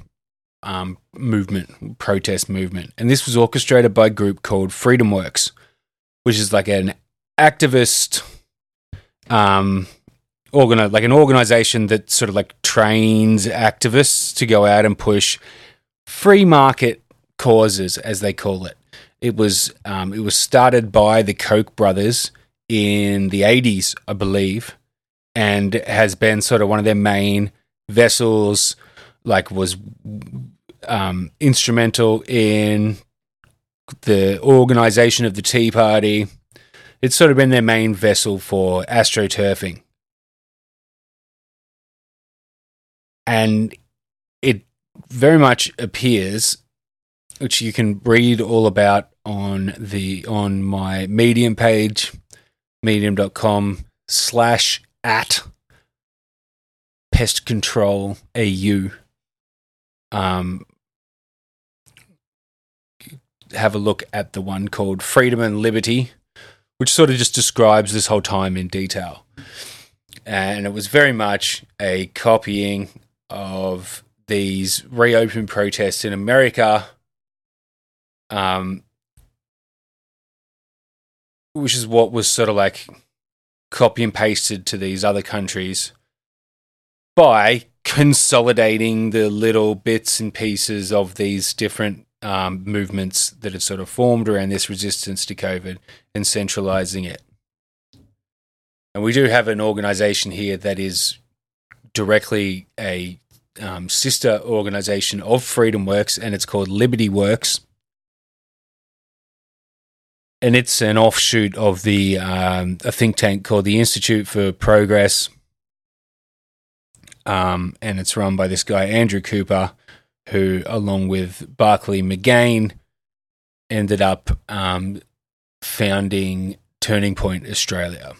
E: um, movement, protest movement, and this was orchestrated by a group called Freedom Works, which is like an activist, um, organi- like an organization that sort of like trains activists to go out and push free market causes, as they call it. It was um, it was started by the Koch brothers in the eighties, I believe, and has been sort of one of their main vessels. Like was um, instrumental in the organization of the Tea Party. It's sort of been their main vessel for astroturfing. And it very much appears, which you can read all about on the on my Medium page, medium.com slash at pest control AU. Um, have a look at the one called Freedom and Liberty, which sort of just describes this whole time in detail. And it was very much a copying of these reopen protests in America, um, which is what was sort of like copy and pasted to these other countries by consolidating the little bits and pieces of these different um, movements that have sort of formed around this resistance to COVID and centralizing it. And we do have an organization here that is directly a um, sister organization of Freedom Works, and it's called Liberty Works. And it's an offshoot of the um, a think tank called the Institute for Progress, um, and it's run by this guy Andrew Cooper, who, along with Barclay McGain, ended up um, founding Turning Point Australia.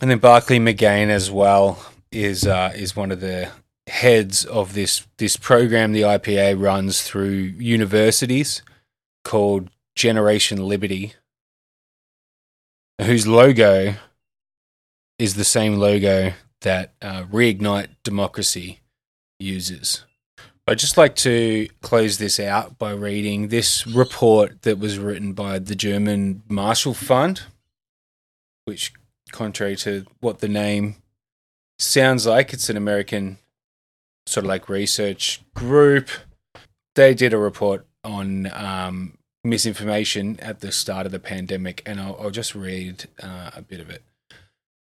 E: And then Barclay McGain as well is uh, is one of the heads of this this program the IPA runs through universities called Generation Liberty, whose logo is the same logo that uh, Reignite Democracy uses. I'd just like to close this out by reading this report that was written by the German Marshall Fund, which, contrary to what the name sounds like, it's an American sort of like research group. They did a report on um, misinformation at the start of the pandemic, and I'll, I'll just read uh, a bit of it.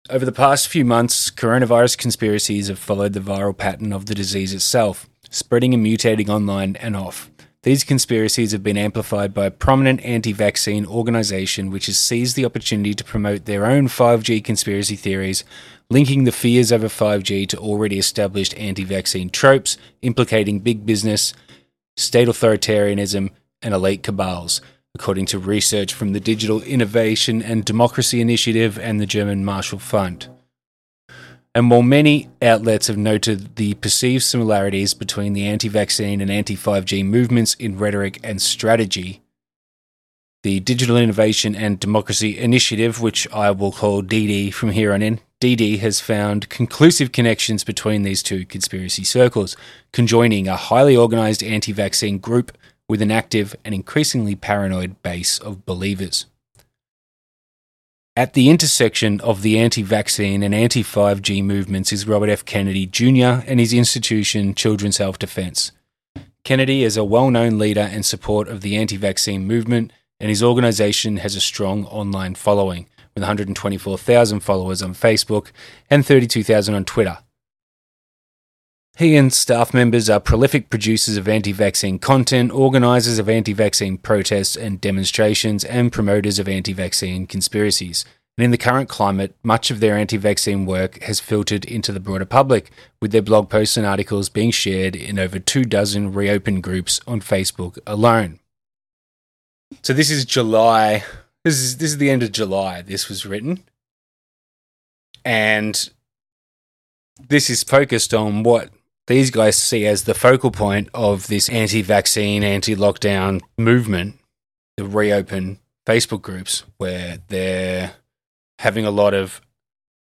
E: Over the past few months, coronavirus conspiracies have followed the viral pattern of the disease itself, spreading and mutating online and off. These conspiracies have been amplified by a prominent anti vaccine organization which has seized the opportunity to promote their own 5G conspiracy theories, linking the fears over 5G to already established anti vaccine tropes, implicating big business, state authoritarianism, and elite cabals according to research from the Digital Innovation and Democracy Initiative and the German Marshall Fund. And while many outlets have noted the perceived similarities between the anti vaccine and anti 5G movements in rhetoric and strategy, the Digital Innovation and Democracy Initiative, which I will call DIDI from here on in, DIDI has found conclusive connections between these two conspiracy circles, conjoining a highly organized anti vaccine group with an active and increasingly paranoid base of believers. At the intersection of the anti vaccine and anti 5G movements is Robert F. Kennedy Jr. and his institution, Children's Health Defense. Kennedy is a well known leader and support of the anti vaccine movement, and his organization has a strong online following, with 124,000 followers on Facebook and 32,000 on Twitter. He and staff members are prolific producers of anti vaccine content, organisers of anti vaccine protests and demonstrations, and promoters of anti vaccine conspiracies. And in the current climate, much of their anti vaccine work has filtered into the broader public, with their blog posts and articles being shared in over two dozen reopen groups on Facebook alone. So this is July. This is this is the end of July. This was written, and this is focused on what these guys see as the focal point of this anti vaccine, anti lockdown movement, the reopen Facebook groups, where they're having a lot of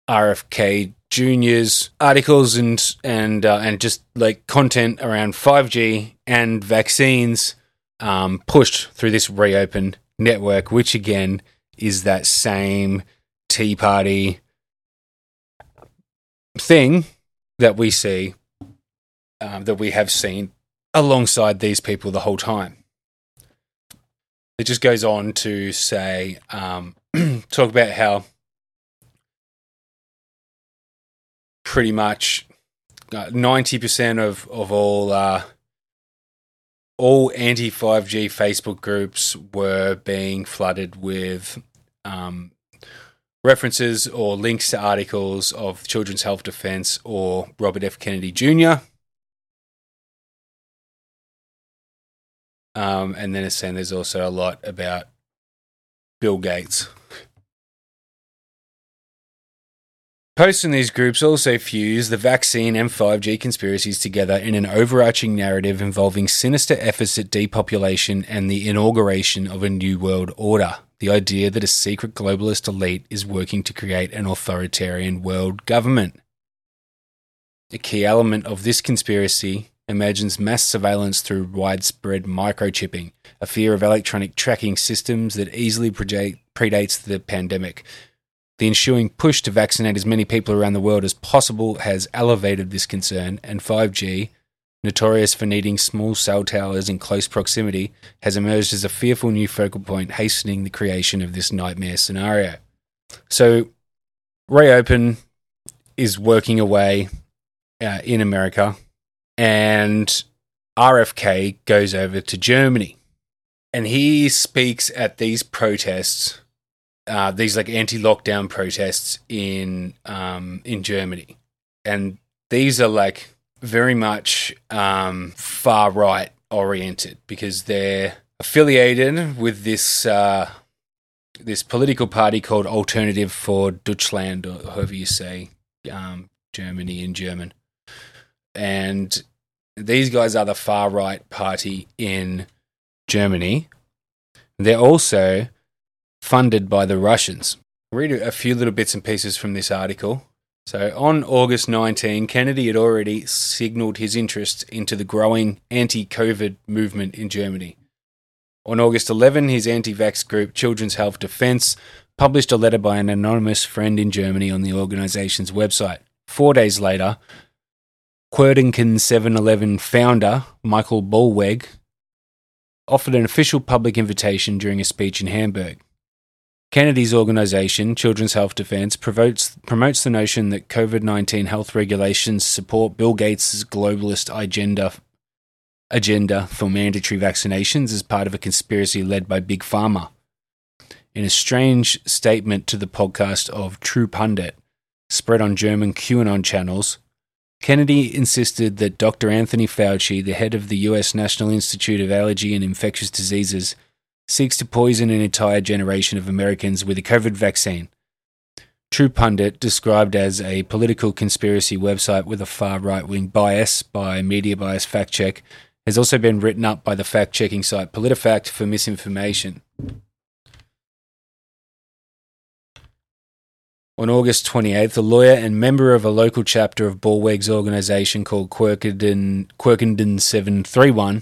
E: RFK Junior's articles and and uh, and just like content around 5G and vaccines um, pushed through this reopen network, which again is that same Tea Party thing that we see um, that we have seen alongside these people the whole time. It just goes on to say, um, talk about how pretty much uh, ninety percent of of all uh, all anti five G Facebook groups were being flooded with um, references or links to articles of Children's Health Defense or Robert F. Kennedy Jr. Um, and then it's saying there's also a lot about Bill Gates. Posts in these groups also fuse the vaccine and 5G conspiracies together in an overarching narrative involving sinister efforts at depopulation and the inauguration of a new world order. The idea that a secret globalist elite is working to create an authoritarian world government. A key element of this conspiracy imagines mass surveillance through widespread microchipping, a fear of electronic tracking systems that easily predates the pandemic. The ensuing push to vaccinate as many people around the world as possible has elevated this concern, and 5G, notorious for needing small cell towers in close proximity, has emerged as a fearful new focal point, hastening the creation of this nightmare scenario. So, Reopen is working away uh, in America and RFK goes over to Germany. And he speaks at these protests, uh, these like anti-lockdown protests in um, in Germany, and these are like very much um, far right oriented because they're affiliated with this uh, this political party called Alternative for Deutschland, or however you say um, Germany in German and these guys are the far right party in Germany. They're also funded by the Russians. Read a few little bits and pieces from this article. So, on August 19, Kennedy had already signalled his interest into the growing anti COVID movement in Germany. On August 11, his anti vax group, Children's Health Defense, published a letter by an anonymous friend in Germany on the organization's website. Four days later, Querdenken 7-Eleven founder Michael Ballweg offered an official public invitation during a speech in Hamburg. Kennedy's organization, Children's Health Defense, promotes, promotes the notion that COVID 19 health regulations support Bill Gates' globalist agenda, agenda for mandatory vaccinations as part of a conspiracy led by Big Pharma. In a strange statement to the podcast of True Pundit, spread on German QAnon channels, Kennedy insisted that Dr. Anthony Fauci, the head of the US National Institute of Allergy and Infectious Diseases, seeks to poison an entire generation of Americans with a COVID vaccine. True Pundit, described as a political conspiracy website with a far right wing bias by Media Bias Fact Check, has also been written up by the fact checking site PolitiFact for misinformation. On August 28th, a lawyer and member of a local chapter of Ballweg's organisation called Querkenden, Querkenden 731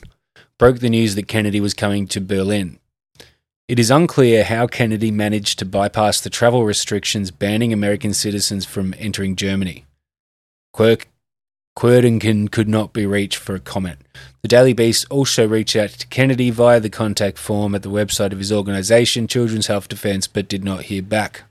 E: broke the news that Kennedy was coming to Berlin. It is unclear how Kennedy managed to bypass the travel restrictions banning American citizens from entering Germany. Quirk, Querdenken could not be reached for a comment. The Daily Beast also reached out to Kennedy via the contact form at the website of his organisation, Children's Health Defence, but did not hear back.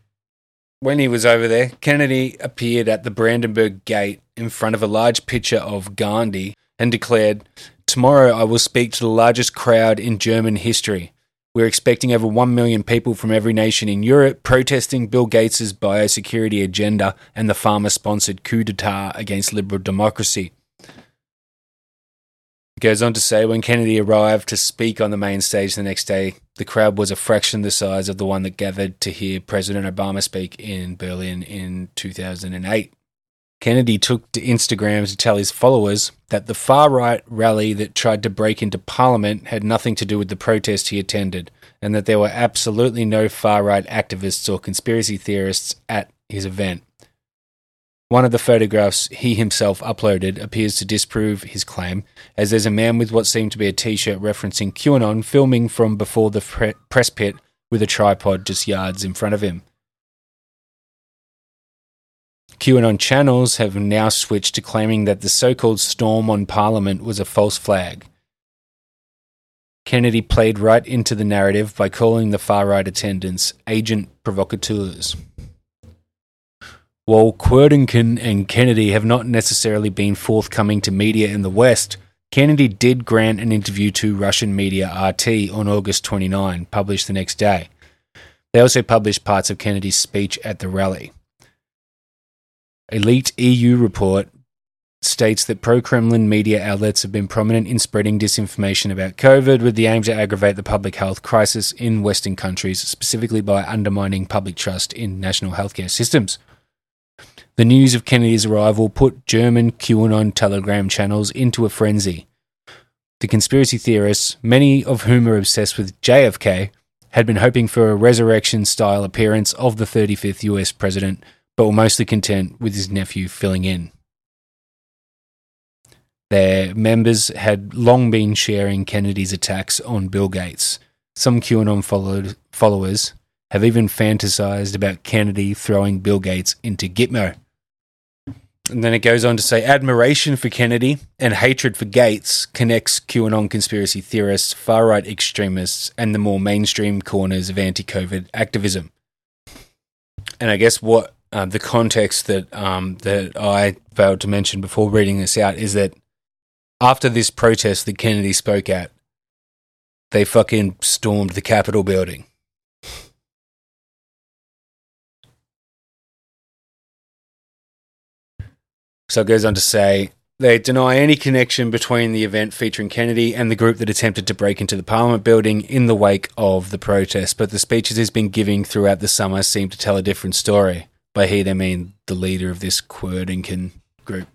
E: When he was over there, Kennedy appeared at the Brandenburg Gate in front of a large picture of Gandhi and declared, Tomorrow I will speak to the largest crowd in German history. We're expecting over 1 million people from every nation in Europe protesting Bill Gates' biosecurity agenda and the pharma sponsored coup d'etat against liberal democracy goes on to say when Kennedy arrived to speak on the main stage the next day, the crowd was a fraction the size of the one that gathered to hear President Obama speak in Berlin in 2008. Kennedy took to Instagram to tell his followers that the far right rally that tried to break into Parliament had nothing to do with the protest he attended, and that there were absolutely no far right activists or conspiracy theorists at his event. One of the photographs he himself uploaded appears to disprove his claim, as there's a man with what seemed to be a t shirt referencing QAnon filming from before the pre- press pit with a tripod just yards in front of him. QAnon channels have now switched to claiming that the so called storm on Parliament was a false flag. Kennedy played right into the narrative by calling the far right attendants agent provocateurs. While Querdington and Kennedy have not necessarily been forthcoming to media in the West, Kennedy did grant an interview to Russian media RT on August 29, published the next day. They also published parts of Kennedy's speech at the rally. Leaked EU report states that pro Kremlin media outlets have been prominent in spreading disinformation about COVID with the aim to aggravate the public health crisis in Western countries, specifically by undermining public trust in national healthcare systems. The news of Kennedy's arrival put German QAnon telegram channels into a frenzy. The conspiracy theorists, many of whom are obsessed with JFK, had been hoping for a resurrection style appearance of the 35th US president, but were mostly content with his nephew filling in. Their members had long been sharing Kennedy's attacks on Bill Gates. Some QAnon followed, followers have even fantasized about Kennedy throwing Bill Gates into Gitmo. And then it goes on to say admiration for Kennedy and hatred for Gates connects QAnon conspiracy theorists, far right extremists, and the more mainstream corners of anti COVID activism. And I guess what uh, the context that um, that I failed to mention before reading this out is that after this protest that Kennedy spoke at, they fucking stormed the Capitol building. So it goes on to say they deny any connection between the event featuring Kennedy and the group that attempted to break into the Parliament building in the wake of the protest. But the speeches he's been giving throughout the summer seem to tell a different story. By he, they mean the leader of this Querdenken group.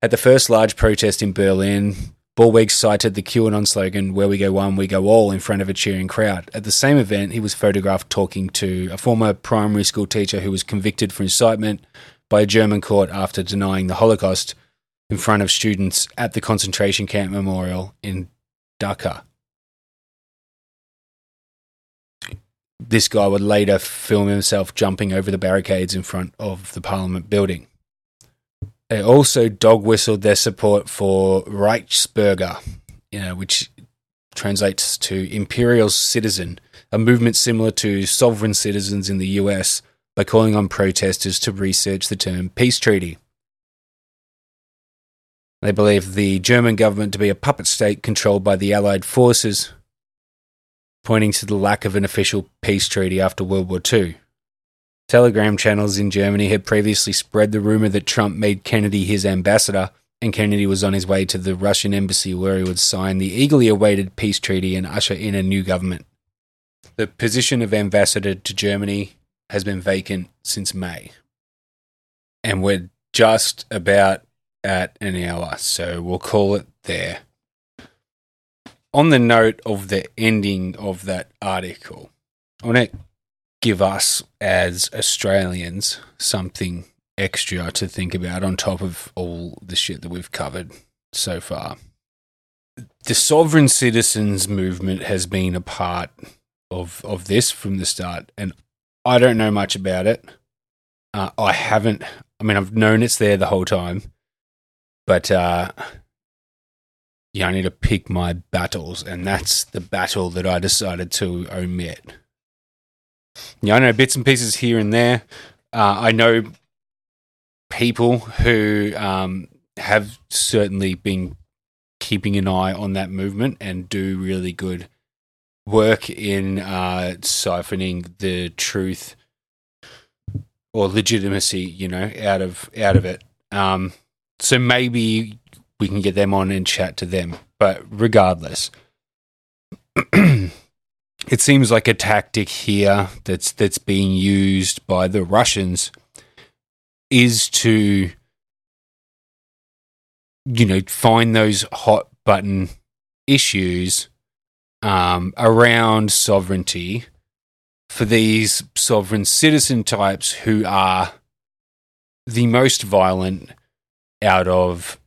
E: At the first large protest in Berlin, Ballweg cited the QAnon slogan, Where we go one, we go all, in front of a cheering crowd. At the same event, he was photographed talking to a former primary school teacher who was convicted for incitement by a German court after denying the Holocaust in front of students at the concentration camp memorial in Dachau. This guy would later film himself jumping over the barricades in front of the Parliament building. They also dog whistled their support for Reichsbürger, you know, which translates to imperial citizen, a movement similar to sovereign citizens in the US by calling on protesters to research the term peace treaty. They believe the German government to be a puppet state controlled by the Allied forces, pointing to the lack of an official peace treaty after World War II. Telegram channels in Germany had previously spread the rumor that Trump made Kennedy his ambassador, and Kennedy was on his way to the Russian embassy where he would sign the eagerly awaited peace treaty and usher in a new government. The position of ambassador to Germany has been vacant since May. And we're just about at an hour, so we'll call it there. On the note of the ending of that article, I want to give us as Australians something extra to think about on top of all the shit that we've covered so far. The sovereign citizens movement has been a part of of this from the start, and I don't know much about it. Uh, I haven't. I mean, I've known it's there the whole time, but uh, yeah, I need to pick my battles, and that's the battle that I decided to omit. Yeah, I know bits and pieces here and there. Uh, I know people who um, have certainly been keeping an eye on that movement and do really good work in uh, siphoning the truth or legitimacy, you know, out of out of it. Um, so maybe we can get them on and chat to them. But regardless, it seems like a tactic here that's that's being used by the Russians is to you know find those hot button issues um, around sovereignty for these sovereign citizen types who are the most violent out of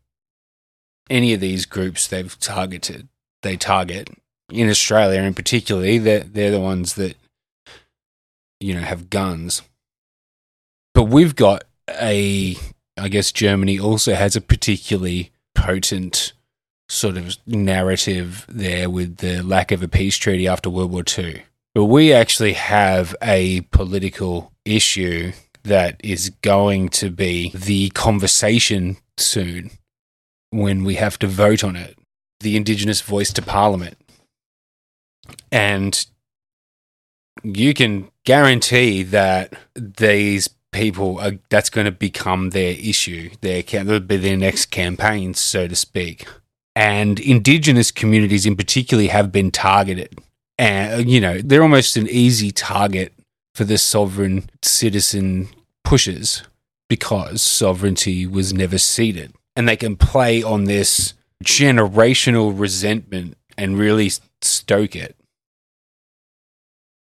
E: any of these groups they've targeted. They target in Australia, in particular, they're they're the ones that you know have guns. But we've got a, I guess Germany also has a particularly potent sort of narrative there with the lack of a peace treaty after World War II. But we actually have a political issue that is going to be the conversation soon when we have to vote on it the Indigenous voice to Parliament. And you can guarantee that these people are that's going to become their issue their that'll be their next campaign so to speak and indigenous communities in particular have been targeted. And uh, you know they're almost an easy target for the sovereign citizen pushes because sovereignty was never ceded. And they can play on this generational resentment and really stoke it.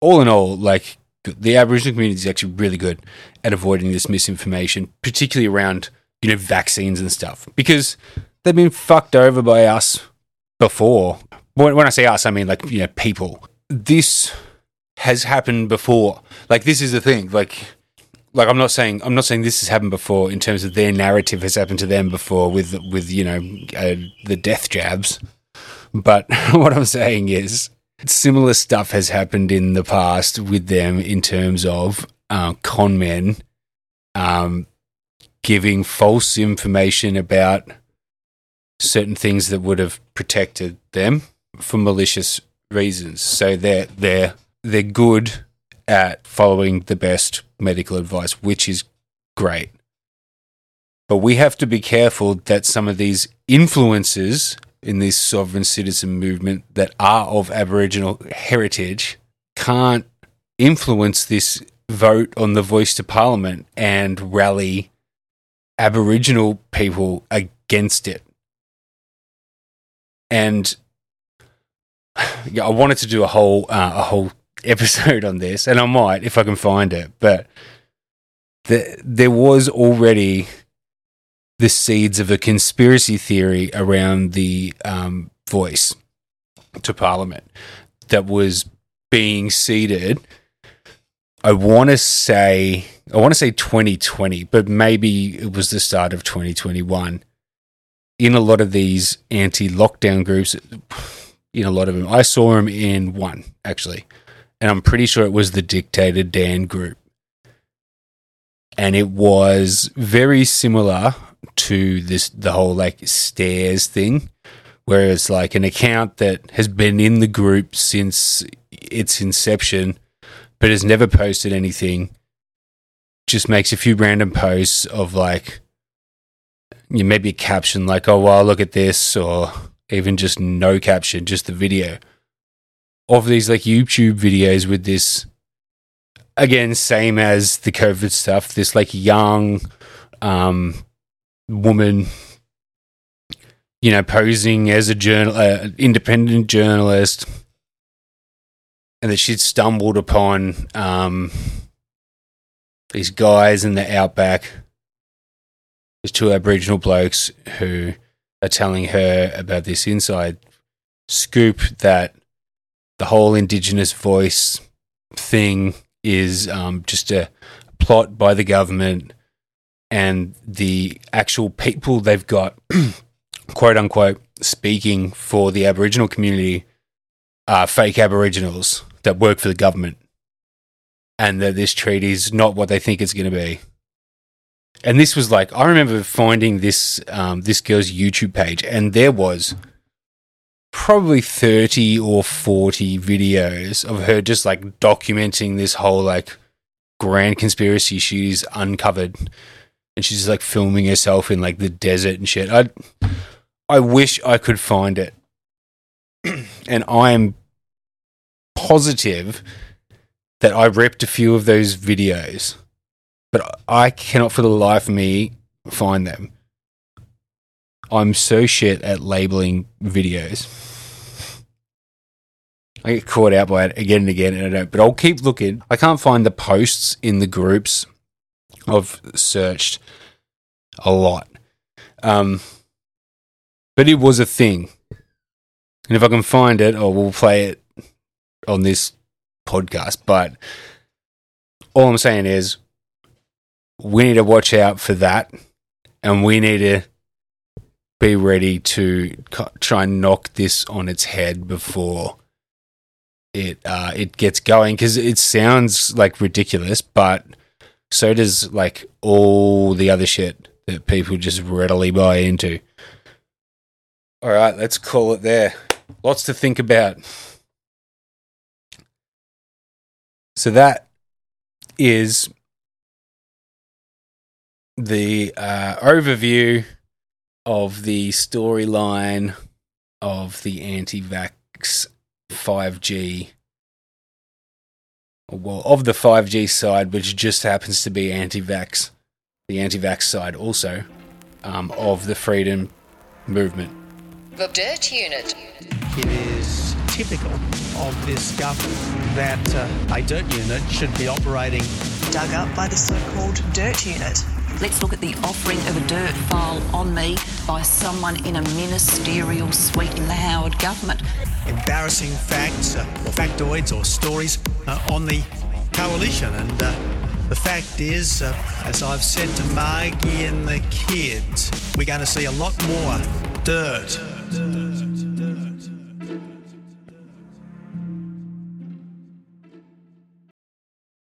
E: All in all like the aboriginal community is actually really good at avoiding this misinformation particularly around you know vaccines and stuff. Because they've been fucked over by us before. When, when I say us, I mean like you know people. This has happened before. Like this is the thing. Like like I'm not saying I'm not saying this has happened before in terms of their narrative has happened to them before with with you know uh, the death jabs. But what I'm saying is similar stuff has happened in the past with them in terms of uh, con men um, giving false information about certain things that would have protected them for malicious reasons. So they're they're they're good at following the best medical advice, which is great. But we have to be careful that some of these influences in this sovereign citizen movement that are of Aboriginal heritage can't influence this vote on the voice to parliament and rally Aboriginal people against it and I wanted to do a whole uh, a whole episode on this, and I might if I can find it. But the, there was already the seeds of a conspiracy theory around the um, voice to Parliament that was being seeded. I want to say I want to say 2020, but maybe it was the start of 2021 in a lot of these anti-lockdown groups, in a lot of them, I saw them in one actually, and I'm pretty sure it was the Dictator Dan group, and it was very similar to this the whole like stairs thing, where it's like an account that has been in the group since its inception, but has never posted anything. Just makes a few random posts of like you maybe caption like, "Oh well, look at this," or even just no caption, just the video of these like YouTube videos with this. Again, same as the COVID stuff. This like young um, woman, you know, posing as a journal, uh, independent journalist, and that she'd stumbled upon um, these guys in the outback there's two Aboriginal blokes who are telling her about this inside scoop that the whole Indigenous voice thing is um, just a plot by the government and the actual people they've got, quote unquote, speaking for the Aboriginal community are fake Aboriginals that work for the government. And that this treaty is not what they think it's going to be and this was like I remember finding this um, this girl's YouTube page, and there was probably thirty or forty videos of her just like documenting this whole like grand conspiracy she's uncovered, and she's like filming herself in like the desert and shit. I I wish I could find it, and I am positive that I ripped a few of those videos but I cannot for the life of me find them. I'm so shit at labeling videos. I get caught out by it again and again, and I don't. But I'll keep looking. I can't find the posts in the groups I've searched, a lot. Um, but it was a thing. And if I can find it, or we'll play it on this podcast. But all I'm saying is we need to watch out for that. And we need to be ready to try and knock this on its head before it uh, it gets going because it sounds like ridiculous, but so does like all the other shit that people just readily buy into. All right, let's call it there. Lots to think about. So that is the uh, overview of the storyline of the anti-vax 5G well of the 5G side which just happens to be anti-vax the anti-vax side also um, of the freedom movement
L: The Dirt Unit.
B: It is typical of this government that uh, a dirt unit should be operating
C: Dug up by the so called Dirt Unit.
D: Let's look at the offering of a dirt file on me by someone in a ministerial, suite the Howard government.
B: embarrassing facts uh, or factoids or stories uh, on the coalition. And uh, the fact is, uh, as I've said to Margie and the kids, we're going to see a lot more dirt